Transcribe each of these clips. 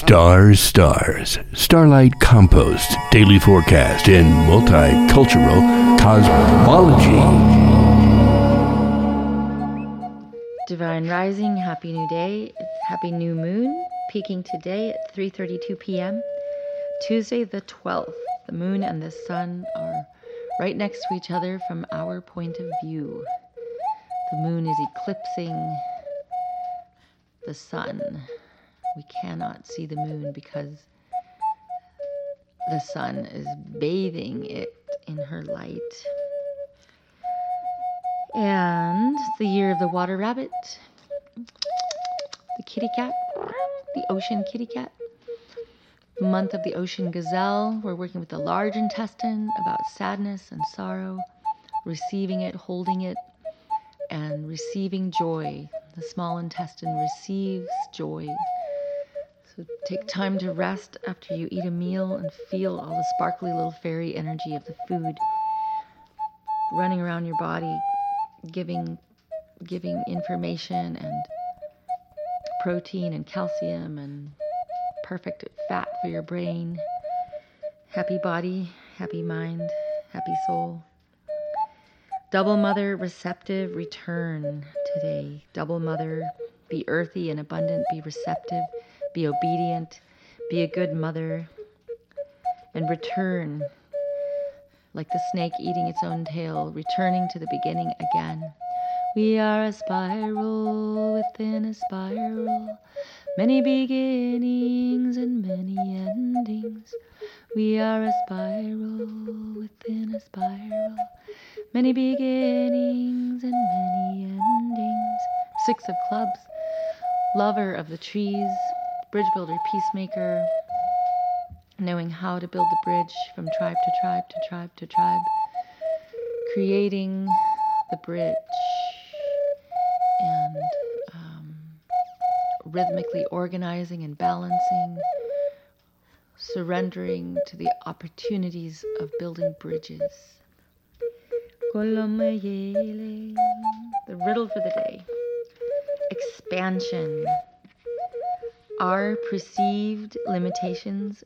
Stars, stars, starlight compost, daily forecast, and multicultural cosmology. Divine Rising, happy new day, happy new moon, peaking today at 3:32 p.m. Tuesday the 12th. The moon and the sun are right next to each other from our point of view. The moon is eclipsing the sun. We cannot see the moon because the sun is bathing it in her light. And the year of the water rabbit, the kitty cat, the ocean kitty cat, month of the ocean gazelle. We're working with the large intestine about sadness and sorrow, receiving it, holding it, and receiving joy. The small intestine receives joy. So take time to rest after you eat a meal and feel all the sparkly little fairy energy of the food running around your body, giving giving information and protein and calcium and perfect fat for your brain. Happy body, happy mind, happy soul. Double Mother receptive return today. Double Mother, be earthy and abundant, be receptive, be obedient, be a good mother, and return like the snake eating its own tail, returning to the beginning again. We are a spiral within a spiral, many beginnings and many endings. We are a spiral within a spiral, many beginnings and many endings. Six of clubs, lover of the trees, bridge builder, peacemaker, knowing how to build the bridge from tribe to tribe to tribe to tribe, creating the bridge and um, rhythmically organizing and balancing, surrendering to the opportunities of building bridges. The riddle for the day expansion. Are perceived limitations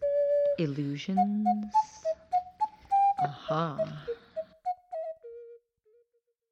illusions? Aha.